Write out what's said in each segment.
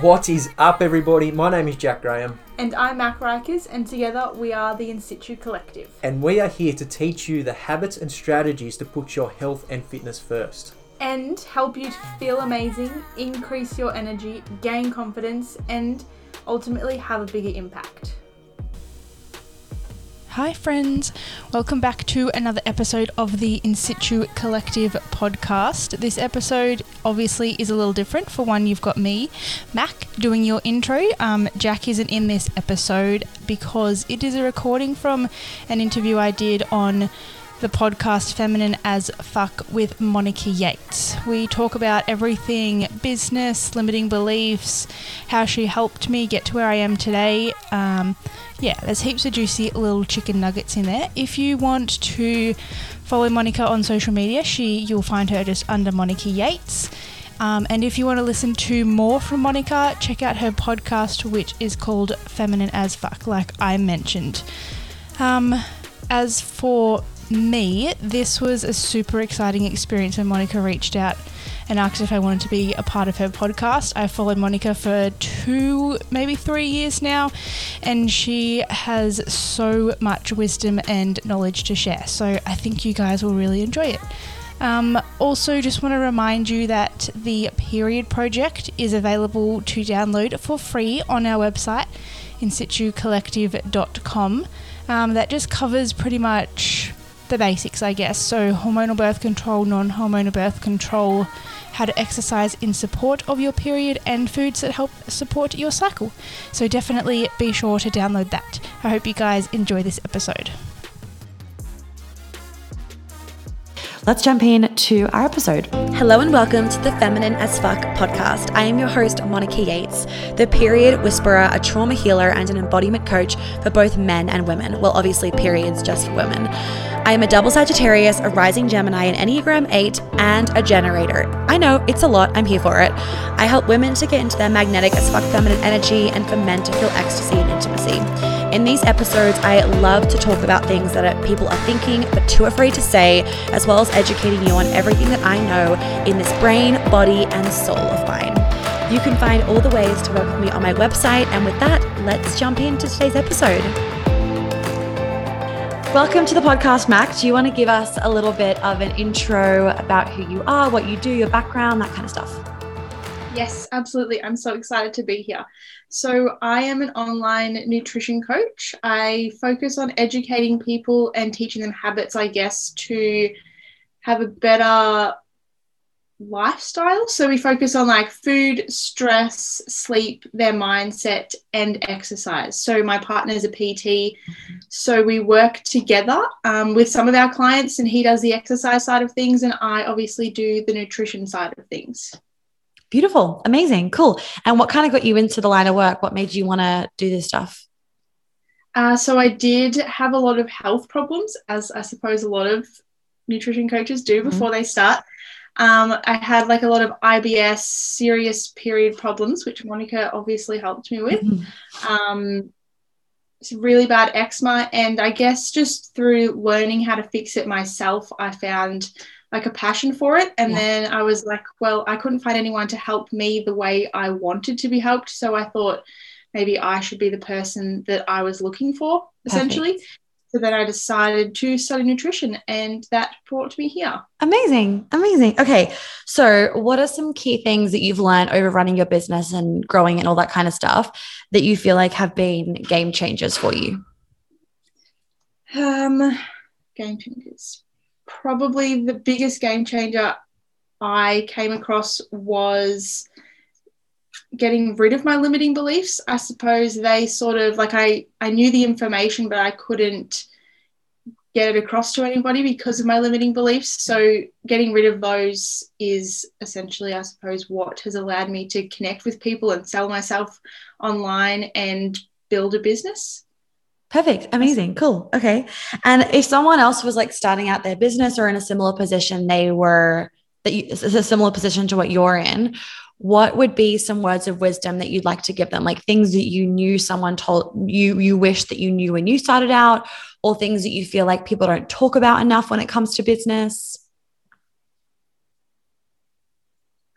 What is up, everybody? My name is Jack Graham, And I'm Mack Rikers, and together we are the In Situ Collective. and we are here to teach you the habits and strategies to put your health and fitness first. And help you to feel amazing, increase your energy, gain confidence, and ultimately have a bigger impact. Hi, friends. Welcome back to another episode of the In Situ Collective podcast. This episode obviously is a little different. For one, you've got me, Mack, doing your intro. Um, Jack isn't in this episode because it is a recording from an interview I did on the podcast Feminine as Fuck with Monica Yates. We talk about everything business, limiting beliefs, how she helped me get to where I am today. Um, yeah, there's heaps of juicy little chicken nuggets in there. If you want to follow Monica on social media, she you'll find her just under Monica Yates. Um, and if you want to listen to more from Monica, check out her podcast, which is called Feminine as Fuck, like I mentioned. Um, as for me, this was a super exciting experience when Monica reached out and asked if I wanted to be a part of her podcast. I followed Monica for two, maybe three years now, and she has so much wisdom and knowledge to share. So I think you guys will really enjoy it. Um, also, just want to remind you that the Period Project is available to download for free on our website, insitucollective.com. Um, that just covers pretty much the basics, I guess. So, hormonal birth control, non hormonal birth control, how to exercise in support of your period, and foods that help support your cycle. So, definitely be sure to download that. I hope you guys enjoy this episode. Let's jump in to our episode. Hello and welcome to the Feminine as Fuck podcast. I am your host, Monica Yates, the period whisperer, a trauma healer, and an embodiment coach for both men and women. Well, obviously, periods just for women. I am a double Sagittarius, a rising Gemini, an Enneagram 8, and a generator. I know, it's a lot, I'm here for it. I help women to get into their magnetic as fuck feminine energy and for men to feel ecstasy and intimacy. In these episodes, I love to talk about things that people are thinking but too afraid to say, as well as educating you on everything that I know in this brain, body, and soul of mine. You can find all the ways to work with me on my website, and with that, let's jump into today's episode. Welcome to the podcast, Mack. Do you want to give us a little bit of an intro about who you are, what you do, your background, that kind of stuff? Yes, absolutely. I'm so excited to be here. So, I am an online nutrition coach. I focus on educating people and teaching them habits, I guess, to have a better lifestyle. So, we focus on like food, stress, sleep, their mindset, and exercise. So, my partner is a PT. So, we work together um, with some of our clients, and he does the exercise side of things, and I obviously do the nutrition side of things. Beautiful, amazing, cool. And what kind of got you into the line of work? What made you want to do this stuff? Uh, so I did have a lot of health problems, as I suppose a lot of nutrition coaches do Mhm. before they start. Um, I had like a lot of IBS, serious period problems, which Monica obviously helped me with. Um, it's really bad eczema, and I guess just through learning how to fix it myself, I found like a passion for it. And Yeah. then I was like, well, I couldn't find anyone to help me the way I wanted to be helped. So I thought maybe I should be the person that I was looking for, essentially. So then I decided to study nutrition, and that brought me here. Amazing, amazing. Okay, so what are some key things that you've learned over running your business and growing and all that kind of stuff that you feel like have been game changers for you? Um, game changers. Probably the biggest game changer I came across was getting rid of my limiting beliefs. I suppose they sort of like I I knew the information, but I couldn't get it across to anybody because of my limiting beliefs. So getting rid of those is essentially, I suppose, what has allowed me to connect with people and sell myself online and build a business. Perfect. Amazing. Cool. Okay. And if someone else was like starting out their business or in a similar position, they were that you, is a similar position to what you're in, what would be some words of wisdom that you'd like to give them? Like things that you knew someone told you, you wish that you knew when you started out, or things that you feel like people don't talk about enough when it comes to business?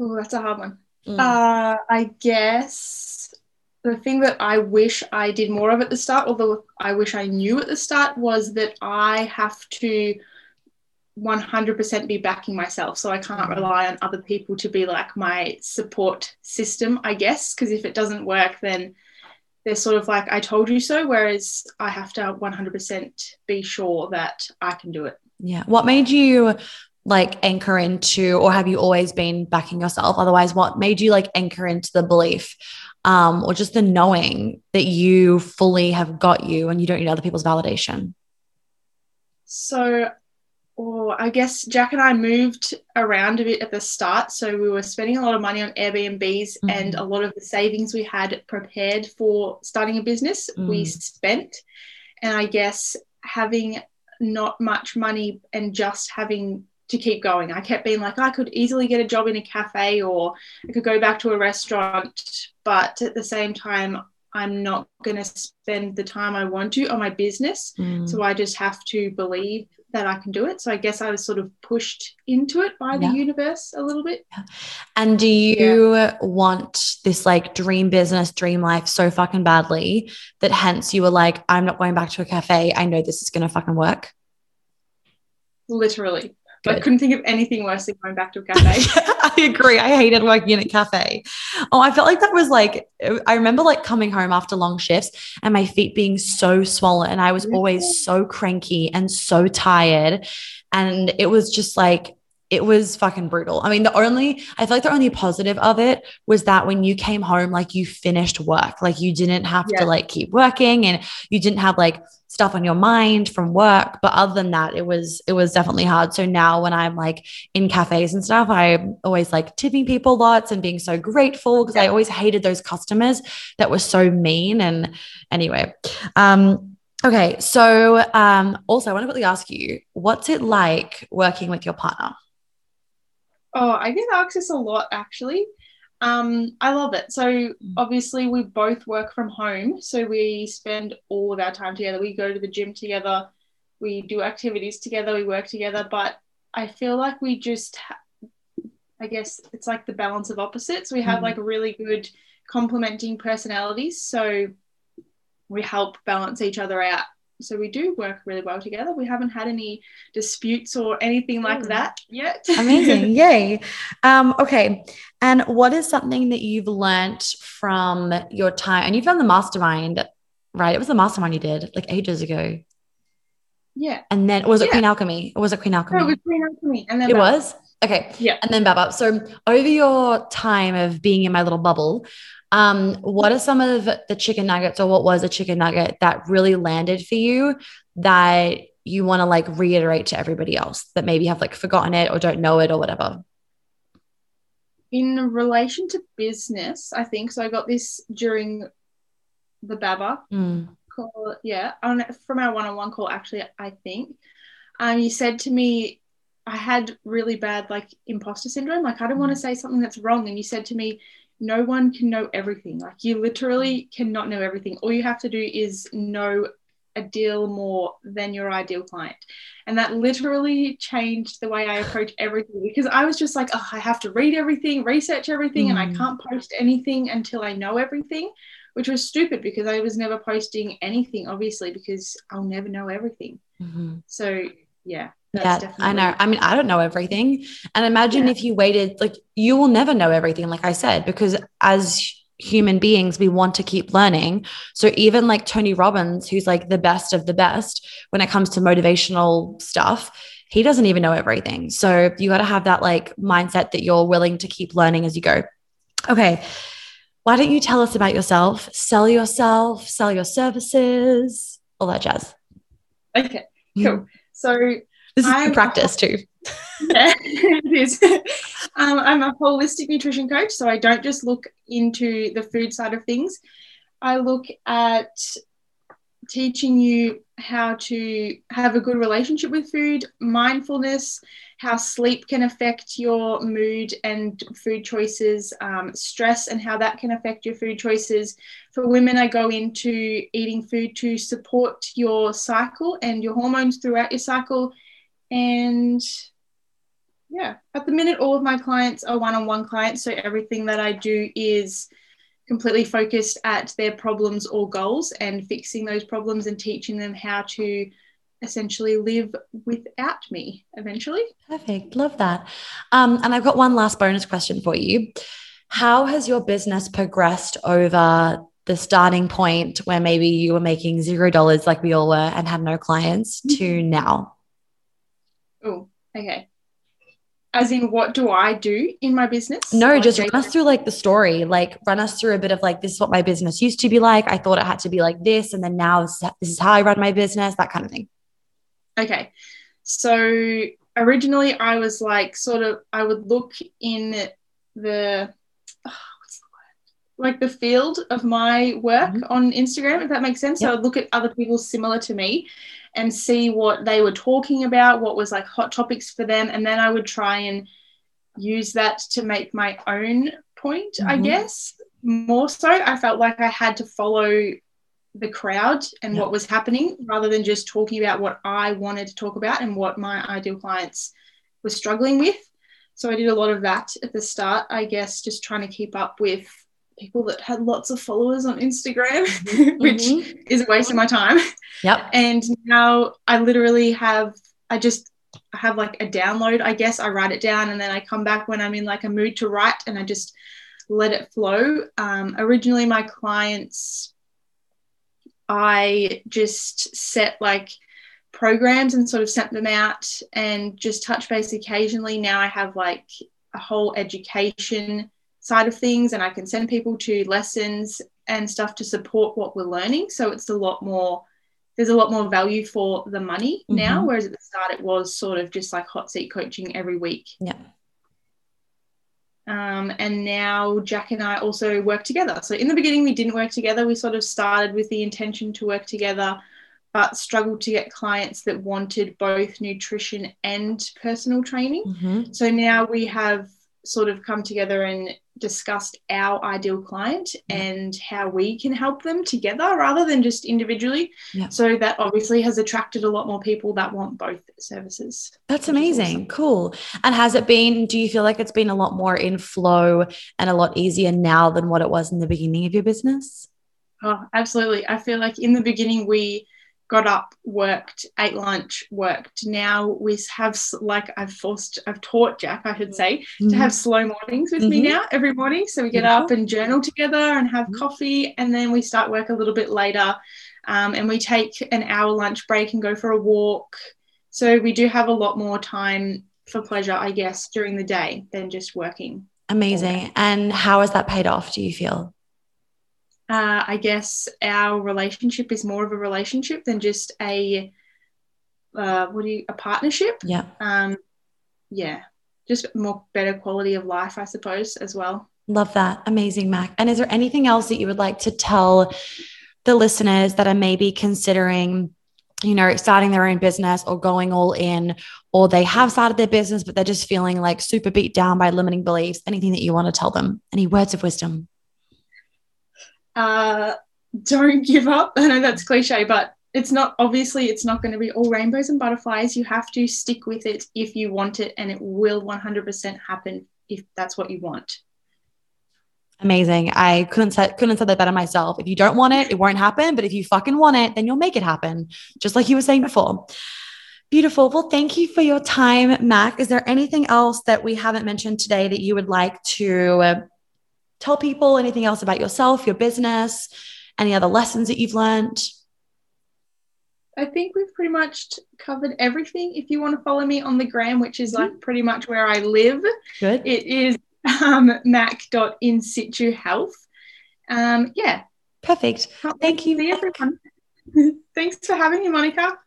Oh, that's a hard one. Mm. Uh, I guess the thing that I wish I did more of at the start, although I wish I knew at the start, was that I have to 100% be backing myself. So I can't rely on other people to be like my support system, I guess, because if it doesn't work, then they're sort of like, I told you so. Whereas I have to 100% be sure that I can do it. Yeah. What made you like anchor into, or have you always been backing yourself? Otherwise, what made you like anchor into the belief um, or just the knowing that you fully have got you and you don't need other people's validation? So, or I guess Jack and I moved around a bit at the start. So we were spending a lot of money on Airbnbs Mhm. and a lot of the savings we had prepared for starting a business, we Mm. spent. And I guess having not much money and just having to keep going. I kept being like, I could easily get a job in a cafe or I could go back to a restaurant. But at the same time, I'm not going to spend the time I want to on my business. Mm. So I just have to believe that I can do it. So I guess I was sort of pushed into it by Yeah. the universe a little bit. And do you want this like dream business, dream life so fucking badly that hence you were like, I'm not going back to a cafe. I know this is going to fucking work? Literally. I couldn't think of anything worse than going back to a cafe. I agree. I hated working in a cafe. Oh, I felt like that was like, I remember like coming home after long shifts and my feet being so swollen. And I was always mm-hmm. so cranky and so tired. And it was just like, it was fucking brutal. I mean, the only, I feel like the only positive of it was that when you came home, like you finished work, like you didn't have Yeah. to like keep working and you didn't have like stuff on your mind from work. But other than that, it was, it was definitely hard. So now when I'm like in cafes and stuff, I'm always like tipping people lots and being so grateful because I always hated those customers that were so mean. And anyway, um, okay. So um, also I want to quickly ask you, what's it like working with your partner? Oh, I get asked this a lot actually. Um, I love it. So obviously we both work from home, so we spend all of our time together. We go to the gym together, we do activities together, we work together. But I feel like we just, I guess it's like the balance of opposites. We have Mm. like really good complementing personalities, so we help balance each other out. So we do work really well together. We haven't had any disputes or anything like Mm. that yet. Amazing. Yay. Um, okay. And what is something that you've learnt from your time? And you've done the mastermind, right? It was the mastermind you did like ages ago. yeah. And then was it Yeah. Queen Alchemy? Or was it Queen Alchemy? No, it was queen Alchemy. And then It was? Okay. Yeah. And then Baba. So over your time of being in my little bubble, um, what are some of the chicken nuggets or what was a chicken nugget that really landed for you that you want to like reiterate to everybody else that maybe have like forgotten it or don't know it or whatever? in relation to business, I think so. I got this during the Baba Mm. call. Yeah, on from our one-on-one call. Actually, I think um, you said to me, I had really bad like imposter syndrome. Like I don't want to say something that's wrong, and you said to me, no one can know everything. Like you literally cannot know everything. All you have to do is know a deal more than your ideal client. And that literally changed the way I approach everything because I was just like, oh, I have to read everything, research everything, and I Mm. can't post anything until I know everything, which was stupid because I was never posting anything, obviously, because I'll never know everything. Mhm. So, yeah. Yeah, I know. I mean, I don't know everything. And imagine Yeah. if you waited, like, you will never know everything, like I said, because as human beings, we want to keep learning. So even like Tony Robbins, who's like the best of the best when it comes to motivational stuff, he doesn't even know everything. So you got to have that like mindset that you're willing to keep learning as you go. Okay. Why don't you tell us about yourself? Sell yourself, sell your services, all that jazz. Okay, cool. So, This is I'm- practice too. yeah, it is. um, I'm a holistic nutrition coach, so I don't just look into the food side of things. I look at teaching you how to have a good relationship with food, mindfulness, how sleep can affect your mood and food choices, um, stress, and how that can affect your food choices. For women, I go into eating food to support your cycle and your hormones throughout your cycle. And yeah, at the minute, all of my clients are one on one clients. So everything that I do is completely focused at their problems or goals and fixing those problems and teaching them how to essentially live without me eventually. Perfect. Love that. Um, and I've got one last bonus question for you. How has your business progressed over the starting point where maybe you were making zero dollars like we all were and had no clients to Mm-hmm. now? Oh, okay. As in, what do I do in my business? No, Or just run us through like the story. Like run us through a bit of like this is what my business used to be like. I thought it had to be like this, and then now this is how I run my business. That kind of thing. Okay. So originally I was like sort of I would look in the oh, what's the word? Like the field of my work Mhm. on Instagram, if that makes sense. So I'd look at other people similar to me and see what they were talking about, what was like hot topics for them, and then I would try and use that to make my own point, I Mhm. guess. More so, I felt like I had to follow the crowd and Yep. what was happening rather than just talking about what I wanted to talk about and what my ideal clients were struggling with. So I did a lot of that at the start, I guess, just trying to keep up with people that had lots of followers on Instagram, which Mhm. is a waste of my time. Yep. And now I literally have, I just have like a download, I guess. I write it down and then I come back when I'm in like a mood to write and I just let it flow. Um, originally, my clients, I just set like programs and sort of sent them out and just touch base occasionally. Now I have like a whole education side of things and I can send people to lessons and stuff to support what we're learning. So it's a lot more, there's a lot more value for the money now, Mhm. whereas at the start it was sort of just like hot seat coaching every week. Yeah. Um, and now Jack and I also work together. So in the beginning, we didn't work together. We sort of started with the intention to work together, but struggled to get clients that wanted both nutrition and personal training. Mhm. So now we have sort of come together and discussed our ideal client Yeah. and how we can help them together rather than just individually. Yeah. So that obviously has attracted a lot more people that want both services. That's amazing. awesome. Cool. And has it been, do you feel like it's been a lot more in flow and a lot easier now than what it was in the beginning of your business? Oh, absolutely. I feel like in the beginning we got up, worked, ate lunch, worked. Now we have like I've forced, I've taught Jack, I should say, to have slow mornings with me Mhm. now every morning. So we get up and journal together and have Mhm. coffee, and then we start work a little bit later. Um, and we take an hour lunch break and go for a walk. So we do have a lot more time for pleasure, I guess, during the day than just working. Amazing. And how has that paid off, do you feel? Uh, I guess our relationship is more of a relationship than just a uh, what do you a partnership. Yeah. Um, yeah, just more better quality of life, I suppose, as well. Love that. Amazing, Mack. And is there anything else that you would like to tell the listeners that are maybe considering, you know, starting their own business or going all in, or they have started their business, but they're just feeling like super beat down by limiting beliefs? Anything that you want to tell them? Any words of wisdom? Uh, don't give up. I know that's cliche, but it's not obviously it's not going to be all rainbows and butterflies. You have to stick with it if you want it, and it will 100% happen if that's what you want. Amazing. I couldn't say couldn't said that better myself. If you don't want it, it won't happen. But if you fucking want it, then you'll make it happen. Just like you were saying before. Beautiful. Well, thank you for your time, Mack. Is there anything else that we haven't mentioned today that you would like to tell people? Anything else about yourself, your business, any other lessons that you've learned? I think we've pretty much covered everything. If you want to follow me on the gram, which is like pretty much where I live, Good. it is um, mac.insitu health. Um, yeah. Perfect. Thank you, See everyone. Thanks for having me, Monica.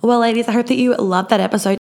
Well, ladies, I hope that you loved that episode.